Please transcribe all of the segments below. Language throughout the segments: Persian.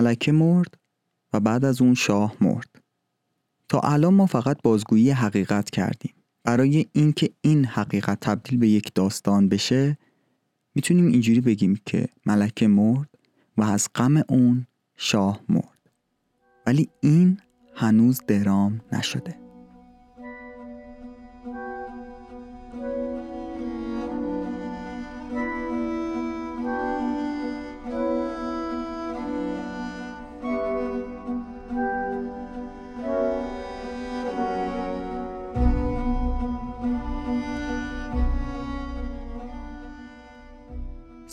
ملکه مرد و بعد از اون شاه مرد. تا الان ما فقط بازگویی حقیقت کردیم. برای اینکه این حقیقت تبدیل به یک داستان بشه می‌تونیم اینجوری بگیم که ملکه مرد و از غم اون شاه مرد. ولی این هنوز درام نشده.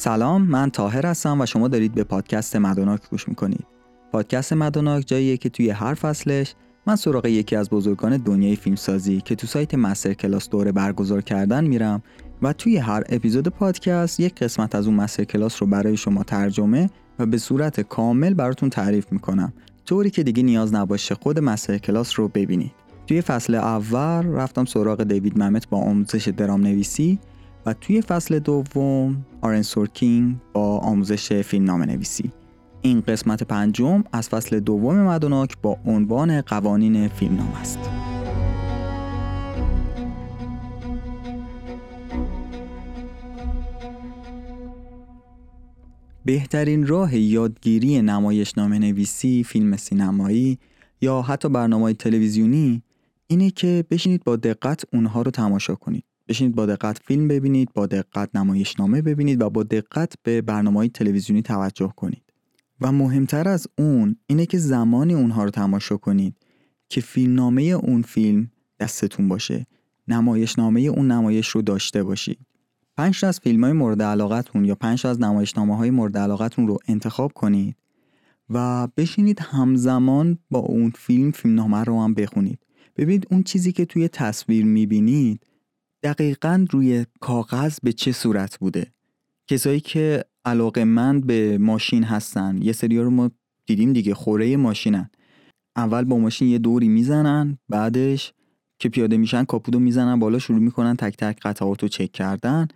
سلام من تاهر هستم و شما دارید به پادکست مدوناک گوش می‌کنید. پادکست مدوناک جاییه که توی هر فصلش من سراغ یکی از بزرگان دنیای فیلمسازی که تو سایت مستر کلاس دوره برگزار کردن میرم و توی هر اپیزود پادکست یک قسمت از اون مستر کلاس رو برای شما ترجمه و به صورت کامل براتون تعریف می‌کنم. طوری که دیگه نیاز نباشه خود مستر کلاس رو ببینید. توی فصل اول رفتم سراغ دیوید ممت با آموزش درام نویسی و توی فصل دوم آرن سورکینگ با آموزش فیلم نام نویسی این قسمت پنجم از فصل دوم مدوناک با عنوان قوانین فیلم نام است بهترین راه یادگیری نمایش نام نویسی، فیلم سینمایی یا حتی برنامه تلویزیونی اینه که بشینید با دقت اونها رو تماشا کنید. بشینید با دقت فیلم ببینید با دقت نمایشنامه ببینید و با دقت به برنامه های تلویزیونی توجه کنید. و مهمتر از اون اینه که زمانی اونها رو تماشا کنید که فیلمنامه اون فیلم دستتون باشه. نمایشنامه اون نمایش رو داشته باشید. پنج از فیلم های مورد علاقتون یا پنج از نمایشنامه های مورد علاقتون رو انتخاب کنید و بشینید همزمان با اون فیلم فیلمنامه رو هم بخونید. ببینید اون چیزی که توی تصویر می‌بینید دقیقا روی کاغذ به چه صورت بوده؟ کسایی که علاقه مند به ماشین هستن. یه سری رو ما دیدیم دیگه خوره ماشینن. اول با ماشین یه دوری می‌زنن بعدش که پیاده میشن کاپودو می‌زنن بالا شروع می‌کنن تک تک قطعات رو چک کردن.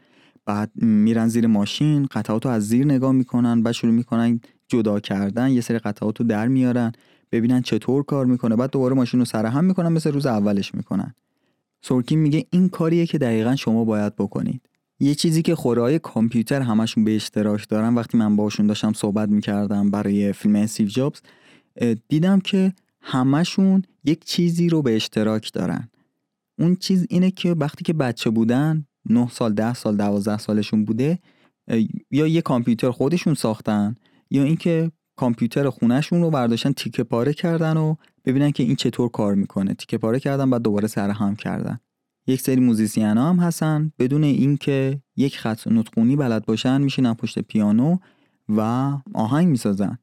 بعد میرن زیر ماشین قطعات رو از زیر نگاه می‌کنن بعد شروع می‌کنن جدا کردن یه سری قطعات رو در میارن ببینن چطور کار می‌کنه. بعد دوباره ماشین رو سرهم می‌کنن مثل روز اولش می‌کنن. سورکین میگه این کاریه که دقیقا شما باید بکنید. یه چیزی که خورای کامپیوتر همشون به اشتراک دارن. وقتی من باشون داشتم صحبت می‌کردم برای فیلم استیو جابز دیدم که همشون یک چیزی رو به اشتراک دارن. اون چیز اینه که وقتی که بچه بودن 9 سال 10 سال 12 سالشون بوده یا یه کامپیوتر خودشون ساختن یا اینکه کامپیوتر خونهشون رو برداشتن تیکه پاره کردن و ببینن که این چطور کار می‌کنه. تیکه پاره کردن بعد دوباره سرهم کردن. یک سری موزیسین هم هستن. بدون اینکه یک خط نطقونی بلد باشن میشینن پشت پیانو و آهنگ می‌سازن.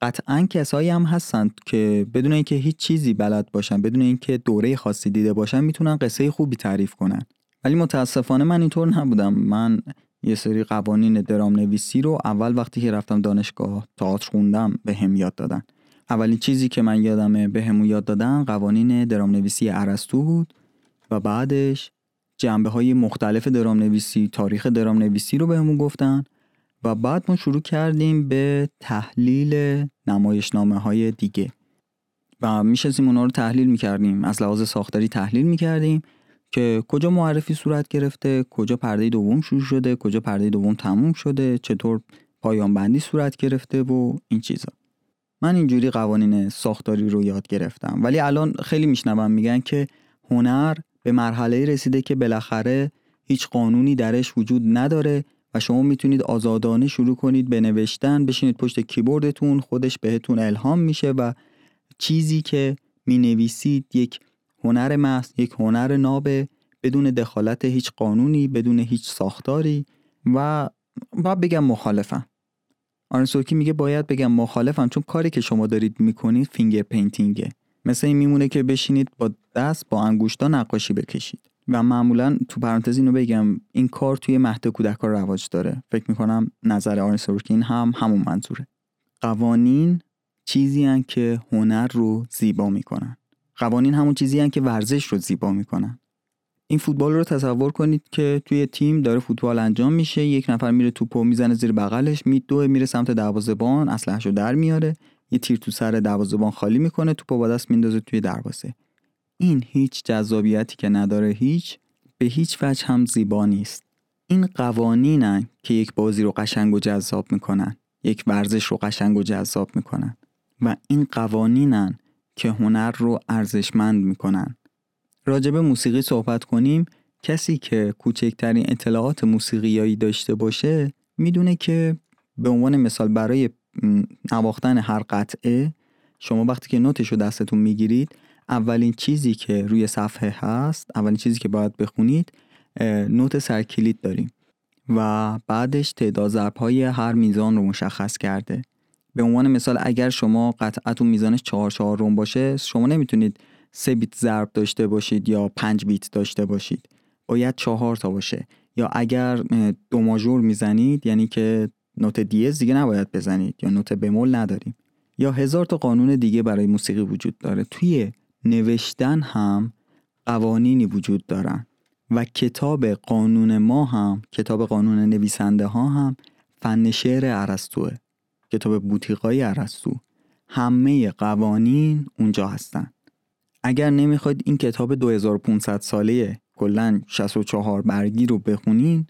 قطعا کسایی هم هستن که بدون اینکه هیچ چیزی بلد باشن بدون اینکه دوره خاصی دیده باشن می‌تونن قصه خوبی تعریف کنن. ولی متاسفانه من اینطور نبودم. من یه سری قوانین درام نویسی رو اول وقتی که رفتم دانشگاه تئاتر خوندم به هم یاد دادن. اولین چیزی که من یادمه به همون یاد دادن قوانین درام نویسی عرستو بود و بعدش جنبه های مختلف درام نویسی تاریخ درام نویسی رو بهمون گفتن و بعد ما شروع کردیم به تحلیل نمایشنامه های دیگه. و میشستیم اونا رو تحلیل می‌کردیم. از لحاظ ساختاری تحلیل می‌کردیم. که کجا معرفی صورت گرفته کجا پرده دوم شروع شده کجا پرده دوم تموم شده چطور پایان بندی صورت گرفته و این چیزا. من اینجوری قوانین ساختاری رو یاد گرفتم. ولی الان خیلی میشنوم میگن که هنر به مرحله رسیده که بالاخره هیچ قانونی درش وجود نداره و شما می‌تونید آزادانه شروع کنید به نوشتن بشینید پشت کیبوردتون خودش بهتون الهام میشه و چیزی که می نویسید یک هنر محض یک هنر نابه بدون دخالت هیچ قانونی بدون هیچ ساختاری و و بگم مخالفم. آرون سورکین میگه باید بگم مخالفم چون کاری که شما دارید می‌کنید finger painting ه. مثل این میمونه که بشینید با دست با انگوشتا نقاشی بکشید. و معمولا تو پرانتز اینو بگم این کار توی مهد کودکان رواج داره. فکر می‌کنم نظر آرون سورکین هم همون منظوره. قوانین چیزی هن که هنر رو زیبا می‌کنن. قوانین همون چیزی هن که ورزش رو زیبا می‌کنن. این فوتبال رو تصور کنید که توی تیم داره فوتبال انجام میشه یک نفر میره توپو می‌زنه زیر بغلش میدوه میره سمت دروازه‌بان اسلحه‌شو در میاره یه تیر تو سر دروازه‌بان خالی می‌کنه توپو با دست میندازه توی دروازه. این هیچ جذابیتی که نداره هیچ به هیچ وجه هم زیبا نیست. این قوانینن که یک بازی رو قشنگ و جذاب می‌کنن یک ورزش رو قشنگ و جذاب می‌کنن و این قوانینن که هنر رو ارزشمند می‌کنن. راجب موسیقی صحبت کنیم. کسی که کوچکترین اطلاعات موسیقیایی داشته باشه می‌دونه که به عنوان مثال برای نواختن هر قطعه شما وقتی که نوتش رو دستتون می‌گیرید اولین چیزی که روی صفحه هست اولین چیزی که باید بخونید نوت سرکلید داریم. و بعدش تعداد ضرب های هر میزان رو مشخص کرده. به عنوان مثال اگر شما قطعتون میزانش چهار چهار روم باشه شما نمی‌تونید سه بیت ضرب داشته باشید یا پنج بیت داشته باشید. باید چهار تا باشه. یا اگر دو ماژور می‌زنید یعنی که نوت دیز دیگه نباید بزنید یا نوت بمول نداریم. یا هزار تا قانون دیگه برای موسیقی وجود داره. توی نوشتن هم قوانینی وجود دارن. و کتاب قانون ما هم کتاب قانون نویسنده ها هم فن شعر عرستوه کتاب بوتیقای عرستو. همه قوانین اونجا هستن. اگر نمی‌خواید این کتاب 2500 ساله کلا 64 برگی رو بخونین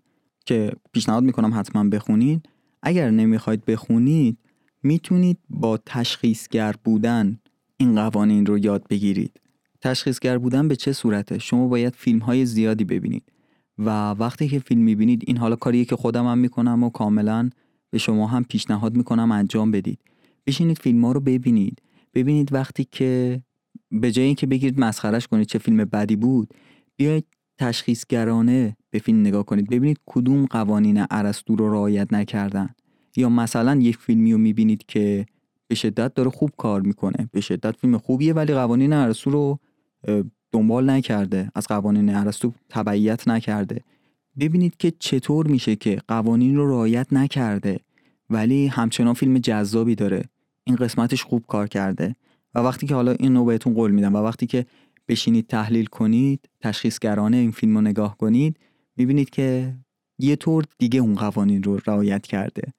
که پیشنهاد می‌کنم حتما بخونین اگر نمی‌خواید بخونید می‌تونید با تشخیصگر بودن این قوانین رو یاد بگیرید. تشخیصگر بودن به چه صورته؟ شما باید فیلم های زیادی ببینید. و وقتی که فیلم می‌بینید این حالا کاریه که خودم هم می‌کنم و کاملا به شما هم پیشنهاد می‌کنم انجام بدید. بشینید فیلم ها رو ببینید. ببینید وقتی که به جای اینکه بگیرید مسخرش کنید چه فیلم بدی بود بیاید تشخیصگرانه به فیلم نگاه کنید. ببینید کدوم قوانین ارسطو رو رعایت نکردن. یا مثلا یک فیلمی رو می‌بینید که به شدت داره خوب کار می‌کنه. به شدت فیلم خوبیه ولی قوانین ارسطو رو دنبال نکرده. از قوانین ارسطو تبعیت نکرده. ببینید که چطور میشه که قوانین رو رعایت نکرده ولی همچنان فیلم جذابی داره. این قسمتش خوب کار کرده و وقتی که حالا این رو بهتون قول میدم و وقتی که بشینید تحلیل کنید تشخیصگرانه این فیلم رو نگاه کنید می‌بینید که یه طور دیگه اون قوانین رو رعایت کرده.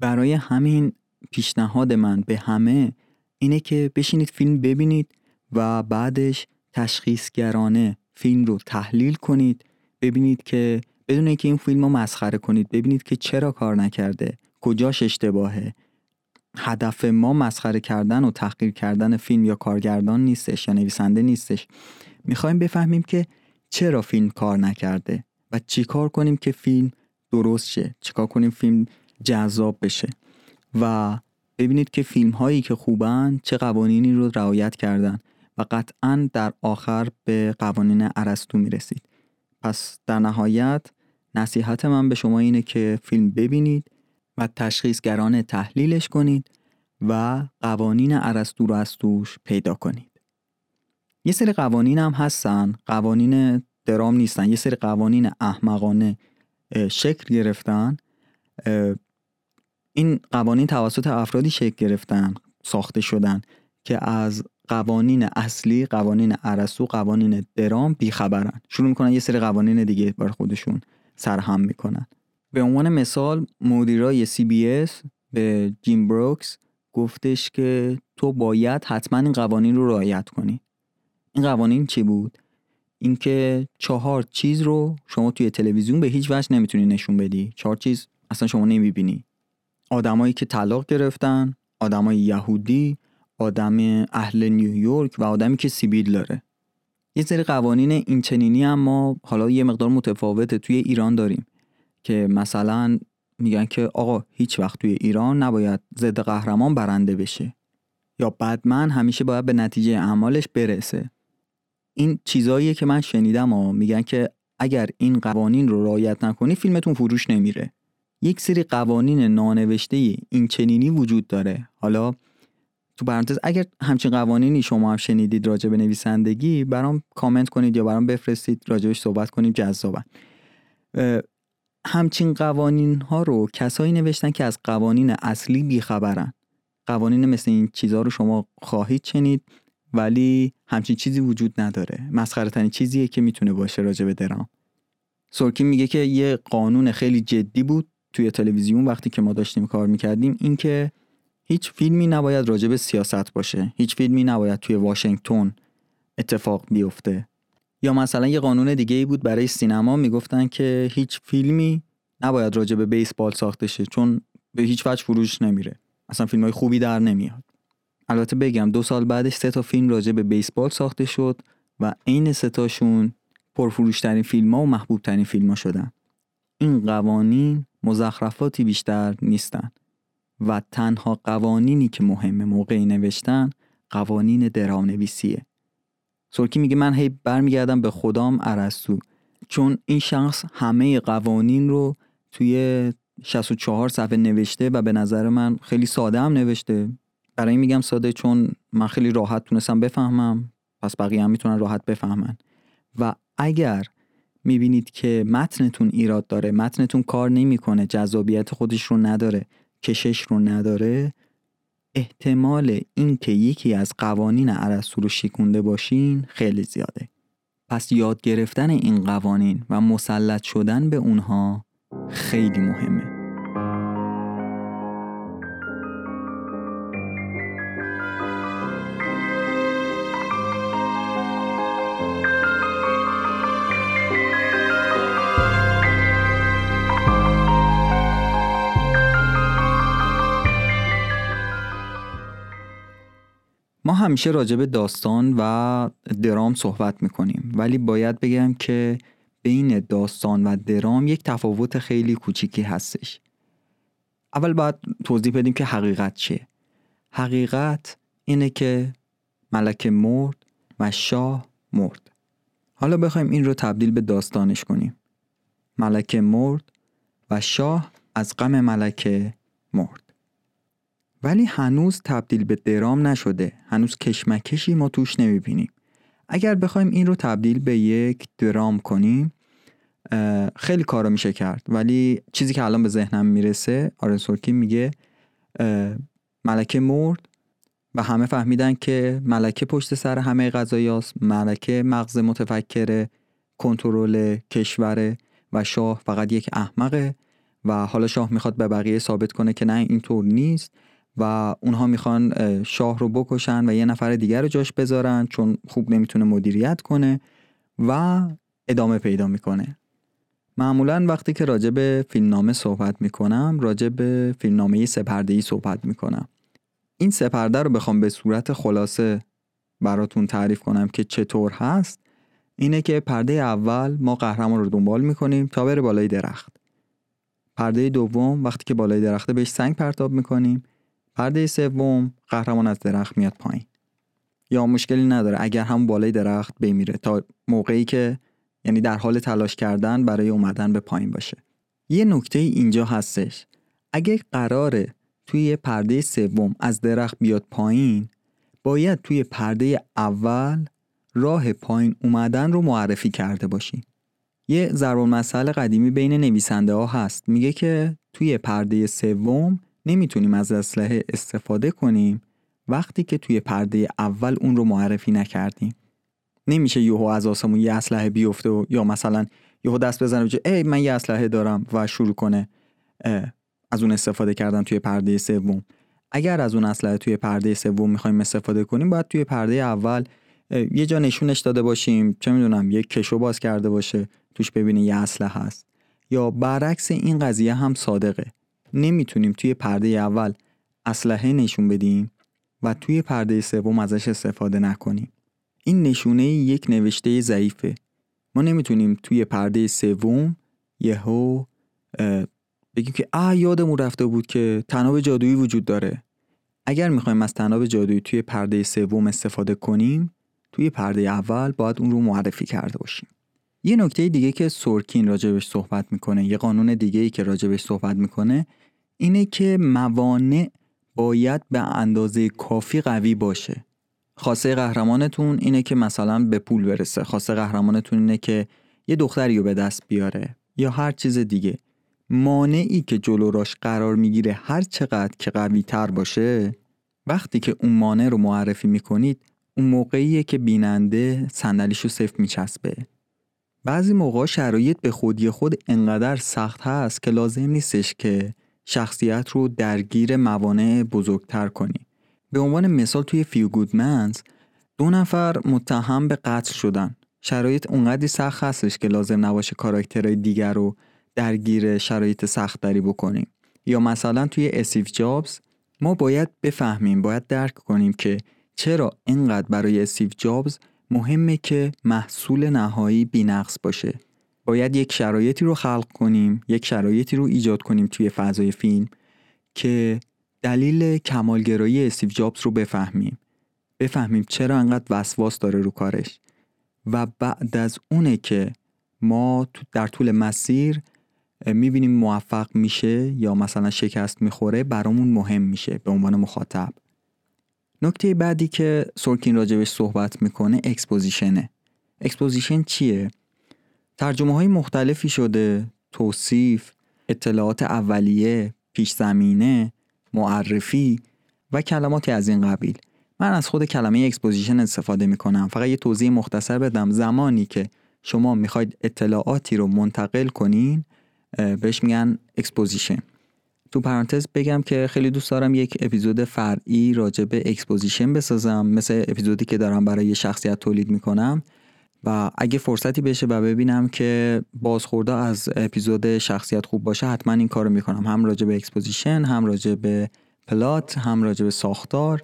برای همین پیشنهاد من به همه اینه که بشینید فیلم ببینید و بعدش تشخیصگرانه فیلم رو تحلیل کنید ببینید که بدون اینکه این فیلم رو مسخره کنید ببینید که چرا کار نکرده کجاش اشتباهه. هدف ما مسخره کردن و تحقیر کردن فیلم یا کارگردان نیستش یا نویسنده نیستش. می‌خوایم بفهمیم که چرا فیلم کار نکرده و چی کار کنیم که فیلم درست شه چیکار کنیم فیلم جذاب بشه. و ببینید که فیلم هایی که خوبن چه قوانینی رو رعایت کردن و قطعا در آخر به قوانین ارسطو می‌رسید. پس در نهایت نصیحت من به شما اینه که فیلم ببینید و تشخیصگران تحلیلش کنید و قوانین ارسطو رو از توش پیدا کنید. یه سری قوانین هم هستن. قوانین درام نیستن. یه سری قوانین احمقانه شکل گرفتن. این قوانین توسط افرادی شکل گرفتن ساخته شدن که از قوانین اصلی قوانین ارسطو قوانین درام بیخبرن. شروع می‌کنن یه سری قوانین دیگه بر خودشون سرهم می‌کنن. به عنوان مثال مدیرای سی بی اس به جیم بروکس گفتش که تو باید حتما این قوانین رو رعایت کنی. این قوانین چی بود؟ اینکه چهار چیز رو شما توی تلویزیون به هیچ وجه نمی‌تونی نشون بدی. چهار چیز اصلا شما نمی‌بینی. آدمایی که طلاق گرفتن آدمای یهودی آدم اهل نیویورک و آدمی که سیبیل داره. یه سری قوانین این چنینی هم ما حالا یه مقدار متفاوته توی ایران داریم که مثلا میگن که آقا هیچ وقت توی ایران نباید ضد قهرمان برنده بشه یا بدمن همیشه باید به نتیجه اعمالش برسه. این چیزاییه که من شنیدم و میگن که اگر این قوانین رو رعایت نکنی فیلمتون فروش نمیره. یک سری قوانین نانوشته این چنینی وجود داره. حالا تو پرانتز اگر همچین قوانینی شما هم شنیدید راجع به نویسندگی برام کامنت کنید یا برام بفرستید راجبش صحبت کنیم جذابن همچین قوانین ها رو کسایی نوشتن که از قوانین اصلی بیخبرن. قوانین مثل این چیزها رو شما خواهید شنید ولی همچین چیزی وجود نداره. مسخره ترین چیزیه که می‌تونه باشه راجع به درام. سورکین میگه که یه قانون خیلی جدی بود توی تلویزیون وقتی که ما داشتیم کار می‌کردیم اینکه هیچ فیلمی نباید راجع به سیاست باشه. هیچ فیلمی نباید توی واشنگتن اتفاق بیفته. یا مثلا یه قانون دیگه ای بود برای سینما می‌گفتن که هیچ فیلمی نباید راجع به بیسبال ساخته شه چون به هیچ وجه فروش نمیره. اصلا فیلم های خوبی در نمیاد. البته بگم دو سال بعدش سه تا فیلم راجع به بیسبال ساخته شد و عین سه تاشون پرفروشترین فیلم ها و محبوب ترین فیلم ها شدن. این قوانین مزخرفاتی بیشتر نیستن. و تنها قوانینی که مهمه موقعی نوشتن قوانین درام نویسیه سرکی میگه من هی برمیگردم به خدام ارسطو. چون این شخص همه قوانین رو توی 64 صفحه نوشته و به نظر من خیلی ساده هم نوشته. برای این میگم ساده چون من خیلی راحت تونستم بفهمم. پس بقیه هم می‌تونن راحت بفهمن. و اگر می‌بینید که متنتون ایراد داره متنتون کار نمی‌کنه جذابیت خودش رو نداره کشش رو نداره احتمال اینکه یکی از قوانین ارسطو رو شکونده باشین خیلی زیاده. پس یاد گرفتن این قوانین و مسلط شدن به اونها خیلی مهمه. همیشه راجع به داستان و درام صحبت می‌کنیم. ولی باید بگم که بین داستان و درام یک تفاوت خیلی کوچیکی هستش. اول باید توضیح بدیم که حقیقت چیه. حقیقت اینه که ملک مرد و شاه مرد. حالا بخوایم این رو تبدیل به داستانش کنیم. ملک مرد و شاه از غم ملکه مرد. ولی هنوز تبدیل به درام نشده. هنوز کشمکشی ما توش نمی‌بینیم. اگر بخوایم این رو تبدیل به یک درام کنیم خیلی کارا میشه کرد. ولی چیزی که الان به ذهنم می‌رسه آرن سورکین میگه ملکه مرد. و همه فهمیدن که ملکه پشت سر همه قضایاست ملکه مغز متفکر کنترل کشوره و شاه فقط یک احمقه. و حالا شاه می‌خواد به بقیه ثابت کنه که نه اینطور نیست. و اونها می‌خوان شاه رو بکشن و یه نفر دیگر رو جاش بذارن چون خوب نمی‌تونه مدیریت کنه و ادامه پیدا می‌کنه. معمولا وقتی که راجع به فیلمنامه صحبت می‌کنم راجع به فیلمنامه سپردهی صحبت می‌کنم. این سپرده رو بخوام به صورت خلاصه براتون تعریف کنم که چطور هست. اینه که پرده اول ما قهرمان رو دنبال می‌کنیم تا بره بالای درخت. پرده دوم وقتی که بالای درخته بهش سنگ پرتاب می‌کنیم پرده سوم قهرمان از درخت میاد پایین. یا مشکلی نداره اگر هم بالای درخت بمیره تا موقعی که یعنی در حال تلاش کردن برای اومدن به پایین باشه. یه نکته اینجا هستش. اگه قراره توی پرده سوم از درخت بیاد پایین باید توی پرده اول راه پایین اومدن رو معرفی کرده باشیم یه ضرب مسئله قدیمی بین نویسنده ها هست. میگه که توی پرده سوم نمی‌تونیم از اسلحه استفاده کنیم وقتی که توی پرده اول اون رو معرفی نکردیم. نمیشه یهو از آسمون یه اسلحه بیفته و یا مثلا یهو دست بزنه ای من یه اسلحه دارم و شروع کنه از اون استفاده کردن توی پرده سوم. اگر از اون اسلحه توی پرده سوم می‌خوایم استفاده کنیم باید توی پرده اول یه جا نشونش داده باشیم چه می‌دونم یه کشو باز کرده باشه توش ببینه یه اسلحه هست. یا برعکس این قضیه هم صادقه. نمی‌تونیم توی پرده اول اسلحه نشون بدیم و توی پرده سوم ازش استفاده نکنیم. این نشونه یک نوشته ضعیفه. ما نمی‌تونیم توی پرده سوم یهو بگیم که آ یادمون رفته بود که تناب جادویی وجود داره. اگر می‌خوایم از تناب جادویی توی پرده سوم استفاده کنیم توی پرده اول باید اون رو معرفی کرده باشیم. یه نکته دیگه که سورکین راجبش صحبت می‌کنه یه قانون دیگه ای که راجبش صحبت می‌کنه اینه که موانع باید به اندازه کافی قوی باشه. خواسته قهرمانتون اینه که مثلا به پول برسه. خواسته قهرمانتون اینه که یه دختری رو به دست بیاره یا هر چیز دیگه. مانعی که جلو راش قرار می‌گیره هر چقدر که قوی تر باشه وقتی که اون مانع رو معرفی می‌کنید اون موقعیه که بیننده صندلیشو صفر میچسبه. بعضی موقع شرایط به خودی خود انقدر سخت هست که لازم نیستش که شخصیت رو درگیر موانع بزرگتر کنی. به عنوان مثال توی فیو گودمنز دو نفر متهم به قتل شدن. شرایط اونقدری سخت هستش که لازم نباشه کاراکترهای دیگر رو درگیر شرایط سختری بکنیم. یا مثلا توی اسیف جابز ما باید بفهمیم باید درک کنیم که چرا اینقدر برای اسیف جابز مهمه که محصول نهایی بینقص باشه. باید یک شرایطی رو خلق کنیم یک شرایطی رو ایجاد کنیم توی فضای فیلم که دلیل کمالگرایی استیو جابز رو بفهمیم. بفهمیم چرا انقدر وسواس داره رو کارش. و بعد از اونه که ما در طول مسیر می‌بینیم موفق میشه یا مثلا شکست می‌خوره برامون مهم میشه به عنوان مخاطب. نکته بعدی که سورکین راجبش صحبت می‌کنه exposition ه. exposition چیه؟ ترجمه های مختلفی شده. توصیف، اطلاعات اولیه، پیش زمینه، معرفی و کلماتی از این قبیل. من از خود کلمه exposition استفاده می‌کنم. فقط یه توضیح مختصر بدم. زمانی که شما می‌خواید اطلاعاتی رو منتقل کنین بهش میگن exposition. تو پرانتز بگم که خیلی دوست دارم یک اپیزود فرعی راجع به exposition بسازم. مثل اپیزودی که دارم برای شخصیت تولید می‌کنم. و اگه فرصتی بشه و ببینم که بازخورده از اپیزود شخصیت خوب باشه حتما این کارو می‌کنم. هم راجع به exposition هم راجع به plot هم راجع به ساختار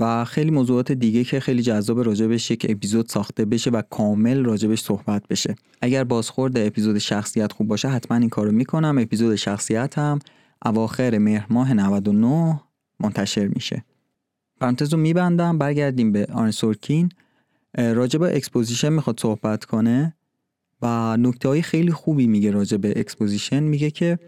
و خیلی موضوعات دیگه که خیلی جذاب راجبش یک اپیزود ساخته بشه و کامل راجبش صحبت بشه. اگر بازخورد اپیزود شخصیت خوب باشه حتما این کارو می‌کنم. اپیزود شخصیت هم اواخر مهر ماه 99 منتشر میشه. پرانتز رو میبندم. برگردیم به آرن سورکین راجع به exposition می‌خواد صحبت کنه و نکته های خیلی خوبی میگه راجع به exposition میگه که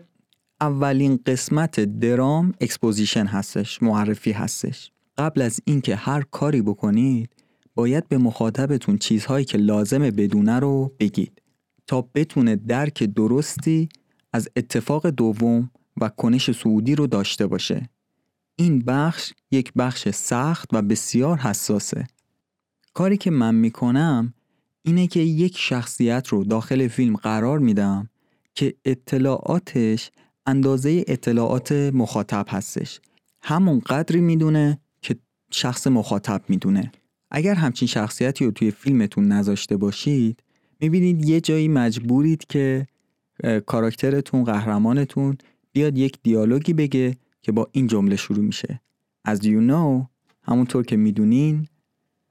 اولین قسمت درام exposition هستش معرفی هستش. قبل از اینکه هر کاری بکنید باید به مخاطبتون چیزهایی که لازمه بدونه رو بگید تا بتونه درک درستی از اتفاق دوم و کنش سعودی رو داشته باشه. این بخش یک بخش سخت و بسیار حساسه. کاری که من می‌کنم اینه که یک شخصیت رو داخل فیلم قرار میدم که اطلاعاتش اندازه اطلاعات مخاطب هستش. همون قدری می‌دونه که شخص مخاطب می‌دونه. اگر همچین شخصیتی رو توی فیلمتون نذاشته باشید می‌بینید یه جایی مجبورید که کاراکترتون قهرمانتون بیاد یک دیالوگی بگه که با این جمله شروع میشه. As you know همونطور که می‌دونین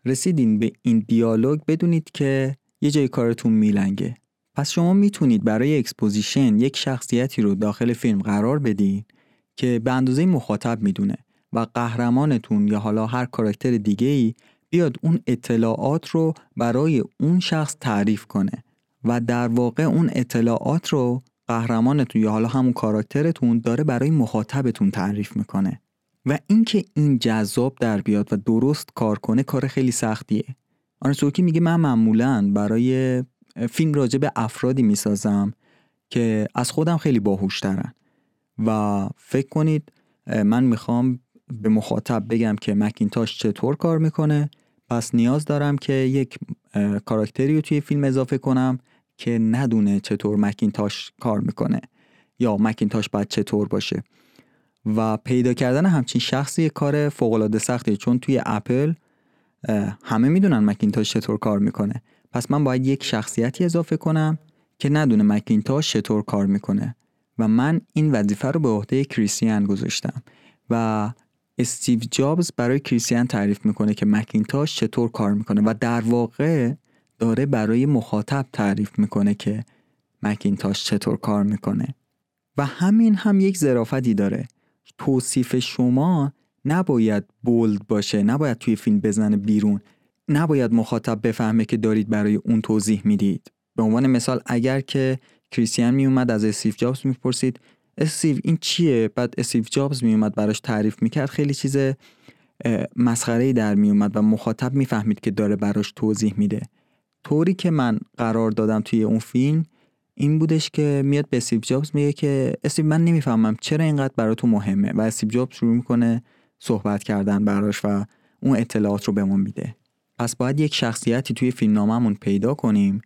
رسیدین به این دیالوگ بدونید که یه جای کارتون میلنگه. پس شما می‌تونید برای exposition یک شخصیتی رو داخل فیلم قرار بدین که به اندازه مخاطب می‌دونه و قهرمانتون یا حالا هر کاراکتر دیگه ای بیاد اون اطلاعات رو برای اون شخص تعریف کنه و در واقع اون اطلاعات رو قهرمانتون یا حالا همون کاراکترتون داره برای مخاطبتون تعریف می‌کنه. و اینکه این جذاب در بیاد و درست کار کنه کار خیلی سختیه. آرنسوکی میگه من معمولا برای فیلم راجع به افرادی می‌سازم که از خودم خیلی باهوشترن و فکر کنید من می‌خوام به مخاطب بگم که مکینتاش چطور کار می‌کنه. پس نیاز دارم که یک کاراکتری رو توی فیلم اضافه کنم که ندونه چطور مکینتاش کار می‌کنه یا مکینتاش باید چطور باشه. و پیدا کردن همچین شخصی کار فوقالعاده سختیه چون توی اپل همه می‌دونن مکینتاش چطور کار می‌کنه. پس من باید یک شخصیتی اضافه کنم که ندونه مکینتاش چطور کار می‌کنه. و من این وظیفه رو به عهده کریستیان گذاشتم. و استیو جابز برای کریستیان تعریف می‌کنه که مکینتاش چطور کار می‌کنه و در واقع داره برای مخاطب تعریف می‌کنه که مکینتاش چطور کار می‌کنه. و همین هم یک ظرافتی داره. توصیف شما نباید بولد باشه نباید توی فیلم بزنه بیرون. نباید مخاطب بفهمه که دارید برای اون توضیح می‌دید. به عنوان مثال اگر که کریستیان میومد از استیو جابز می‌پرسید استیو این چیه؟ بعد استیو جابز میومد براش تعریف می‌کرد خیلی چیز مسخره در میومد و مخاطب می‌فهمید که داره براش توضیح میده. طوری که من قرار دادم توی اون فیلم این بودش که میاد به استیو جابز میگه که استیو من نمی‌فهمم چرا اینقدر برای تو مهمه و استیو جابز شروع می‌کنه صحبت کردن براش و اون اطلاعات رو به ما میده. پس باید یک شخصیتی توی فیلم ناممون پیدا کنیم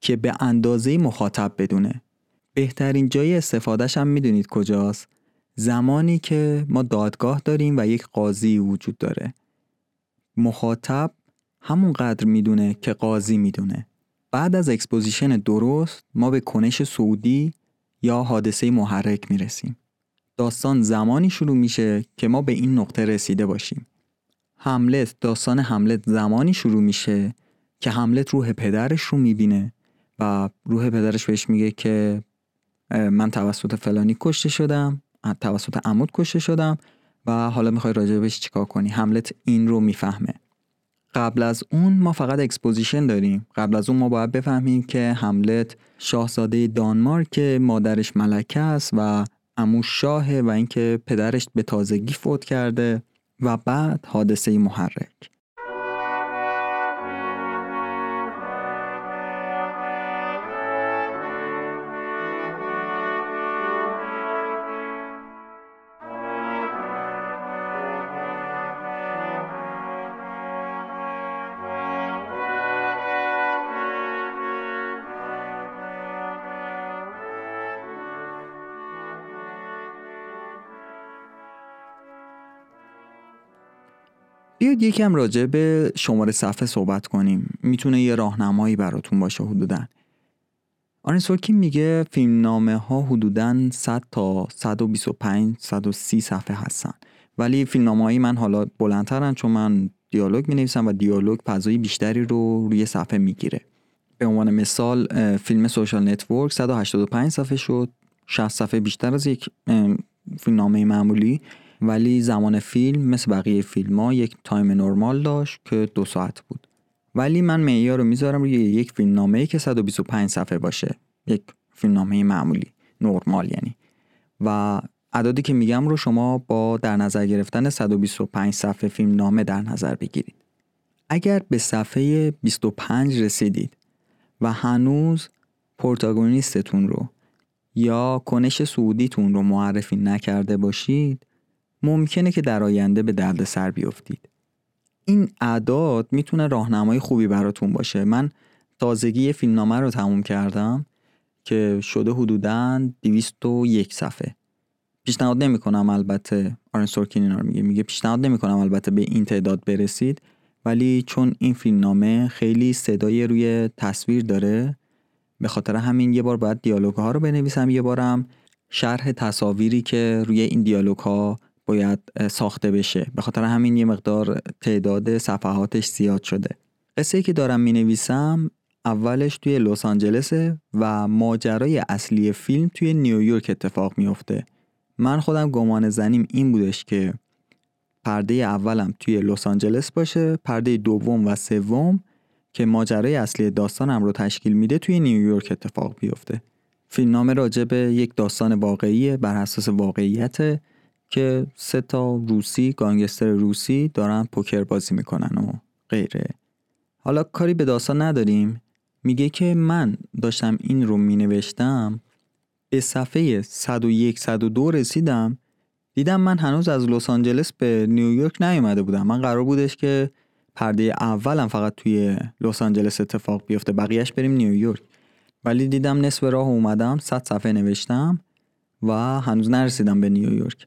که به اندازه مخاطب بدونه. بهترین جای استفادهش هم می‌دونید کجاست؟ زمانی که ما دادگاه داریم و یک قاضی وجود داره. مخاطب همون قدر می‌دونه که قاضی می‌دونه. بعد از exposition درست ما به کنش صعودی یا حادثه محرک می‌رسیم. داستان زمانی شروع میشه که ما به این نقطه رسیده باشیم. هملت داستان هملت زمانی شروع میشه که هملت روح پدرش رو می‌بینه و روح پدرش بهش میگه که من توسط فلانی کشته شدم توسط عموت کشته شدم و حالا می‌خوای راجبش چیکار کنی؟ هملت این رو می‌فهمه. قبل از اون ما فقط exposition داریم. قبل از اون ما باید بفهمیم که هملت شاهزاده دانمارک مادرش ملکه است و عموش شاهه و اینکه پدرش به تازگی فوت کرده و بعد حادثه محرک. بیاید یکم راجع به شماره صفحه صحبت کنیم. می‌تونه یه راهنمایی براتون باشه حدودا. آرن سورکین میگه فیلمنامه ها حدودا 100 تا 125 130 صفحه هستن. ولی فیلمنامه من حالا بلندترن چون من دیالوگ می نویسم و دیالوگ فضای بیشتری رو روی صفحه می‌گیره. به عنوان مثال فیلم Social Network 185 صفحه شد 60 صفحه بیشتر از یک فیلمنامه معمولی. ولی زمان فیلم مثل بقیه فیلم ها یک تایم نرمال داشت که دو ساعت بود. ولی من معیار رو می‌ذارم روی یک فیلم نامه که 125 صفحه باشه. یک فیلم نامه معمولی نرمال یعنی. و عددی که میگم رو شما با در نظر گرفتن 125 صفحه فیلم نامه در نظر بگیرید. اگر به صفحه 25 رسیدید و هنوز پروتاگونیستتون رو یا کنش سعودیتون رو معرفی نکرده باشید ممکنه که در آینده به درد سر بیفتید. این اعداد می‌تونه راهنمای خوبی براتون باشه. من تازگی فیلمنامه رو تموم کردم که شده حدوداً 201 صفحه. پیشنهاد نمی کنم البته آرن سورکین اینا رو میگه. میگه پیشنهاد نمی کنم البته به این تعداد برسید ولی چون این فیلمنامه خیلی صدای روی تصویر داره به خاطر همین یه بار باید دیالوگ ها رو بنویسم. یه بارم شرح تصاویری که روی این دیالوگ ها باید ساخته بشه. به خاطر همین یه مقدار تعداد صفحاتش زیاد شده. قصه که دارم می نویسم اولش توی لس آنجلسه و ماجرای اصلی فیلم توی نیویورک اتفاق میفته من خودم گمان زنیم این بودش که پرده اولم توی لس آنجلس باشه پرده دوم و سوم که ماجرای اصلی داستانم رو تشکیل میده توی نیویورک اتفاق بیفته. فیلمنامه راجع به یک داستان واقعی بر اساس واقعیت که سه تا روسی گانگستر روسی دارن پوکر بازی می‌کنن و غیره. حالا کاری به داستان نداریم. میگه که من داشتم این رو مینوشتم به صفحه 101 102 رسیدم. دیدم من هنوز از لس آنجلس به نیویورک نیومده بودم. من قرار بودش که پرده اولم فقط توی لس آنجلس اتفاق بیفته بقیهش بریم نیویورک ولی دیدم نصف راه اومدم 100 صفحه نوشتم و هنوز نرسیدم به نیویورک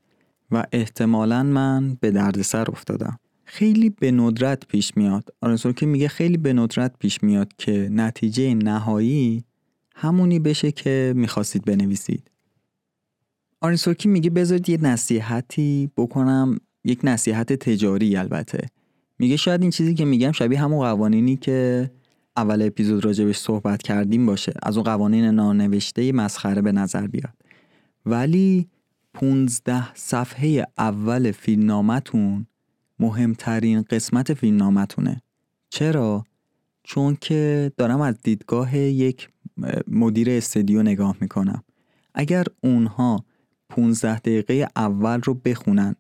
و احتمالا من به دردسر افتادم. خیلی به ندرت پیش میاد. آرنسور که میگه خیلی به ندرت پیش میاد که نتیجه نهایی همونی بشه که می‌خواستید بنویسید. آرنسورکی میگه بذارید یه نصیحتی بکنم یک نصیحت تجاری البته. میگه شاید این چیزی که میگم شبیه همون قوانینی که اول اپیزود راجبش صحبت کردیم باشه. از اون قوانین نانوشته مسخره به نظر بیاد. ولی 15 صفحه اول فیلمنامتون مهمترین قسمت فیلمنامتونه چرا؟ چون که دارم از دیدگاه یک مدیر استدیو نگاه می‌کنم. اگر اونها 15 دقیقه اول رو بخونن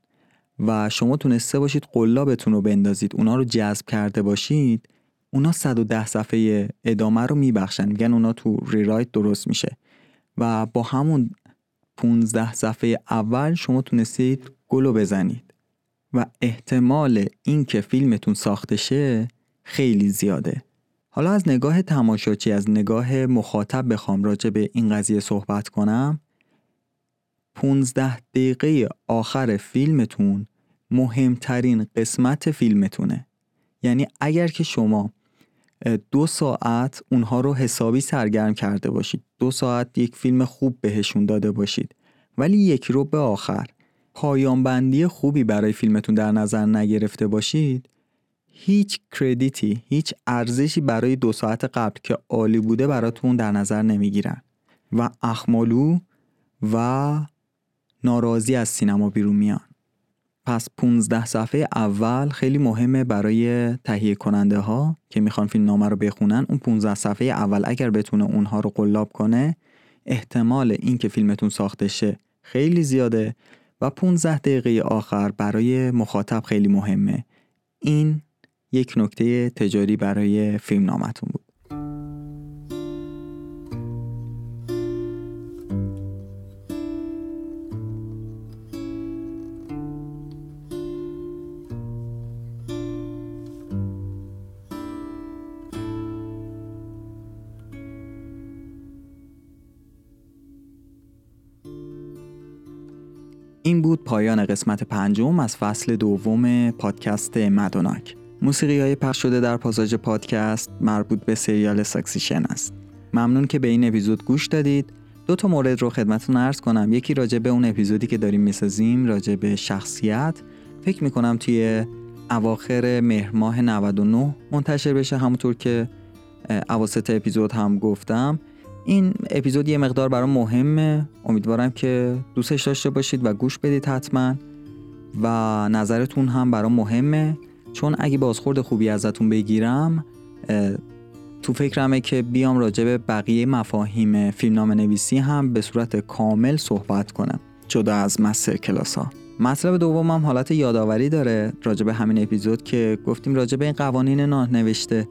و شما تونسته باشید قلابتون رو بندازید اونا رو جذب کرده باشید اونا 110 صفحه ادامه رو میبخشن. میگن اونا تو ریرایت درست میشه. و با همون 15 صفحه اول شما تونستید گلو بزنید. و احتمال اینکه فیلمتون ساخته شه خیلی زیاده. حالا از نگاه تماشاچی از نگاه مخاطب بخوام راجع به این قضیه صحبت کنم. 15 دقیقه آخر فیلمتون مهمترین قسمت فیلمتونه. یعنی اگر که شما دو ساعت اونها رو حسابی سرگرم کرده باشید. دو ساعت یک فیلم خوب بهشون داده باشید. ولی یک رو به آخر. پایان بندی خوبی برای فیلمتون در نظر نگرفته باشید. هیچ کردیتی هیچ ارزشی برای دو ساعت قبل که عالی بوده براتون در نظر نمی‌گیرن. و اخمالو و ناراضی از سینما بیرون میان. پس 15 صفحه اول خیلی مهمه برای تهیه کننده ها که می‌خوان فیلم نامه رو بخونن. اون 15 صفحه اول اگر بتونه اونها رو قلاب کنه احتمال اینکه فیلمتون ساخته شه خیلی زیاده و 15 دقیقه آخر برای مخاطب خیلی مهمه. این یک نکته تجاری برای فیلم نامتون بود. این بود پایان قسمت پنجم از فصل دوم پادکست مدوناک. موسیقی های پخش شده در پاساژ پادکست مربوط به سریال ساکسیشن است. ممنون که به این اپیزود گوش دادید. دو تا مورد رو خدمتتون عرض کنم. یکی راجع به اون اپیزودی که داریم می‌سازیم راجع به شخصیت. فکر می‌کنم توی اواخر مهر ماه 99 منتشر بشه همونطور که اواسط اپیزود هم گفتم. این اپیزود یه مقدار برام مهمه. امیدوارم که دوستش داشته باشید و گوش بدید حتما. و نظرتون هم برام مهمه. چون اگه بازخورد خوبی ازتون بگیرم تو فکرمه که بیام راجع به بقیه مفاهیم فیلمنامه نویسی هم به صورت کامل صحبت کنم. جدا از مستر کلاس ها مطلب دومم حالت یادآوری داره راجع به همین اپیزود که گفتیم راجع به این قوانین نوشته.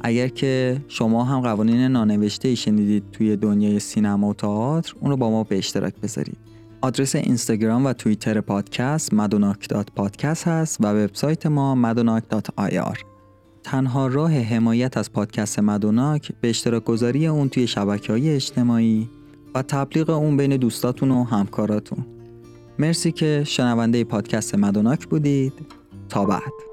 اگر که شما هم قوانین نانوشته شنیدید توی دنیای سینما و تئاتر اون رو با ما به اشتراک بذارید. آدرس اینستاگرام و توییتر پادکست مدوناک پادکست هست و وبسایت ما مدوناک آر. تنها راه حمایت از پادکست مدوناک به اشتراک گذاری اون توی شبکه های اجتماعی و تبلیغ اون بین دوستاتون و همکاراتون. مرسی که شنونده پادکست مدوناک بودید. تا بعد.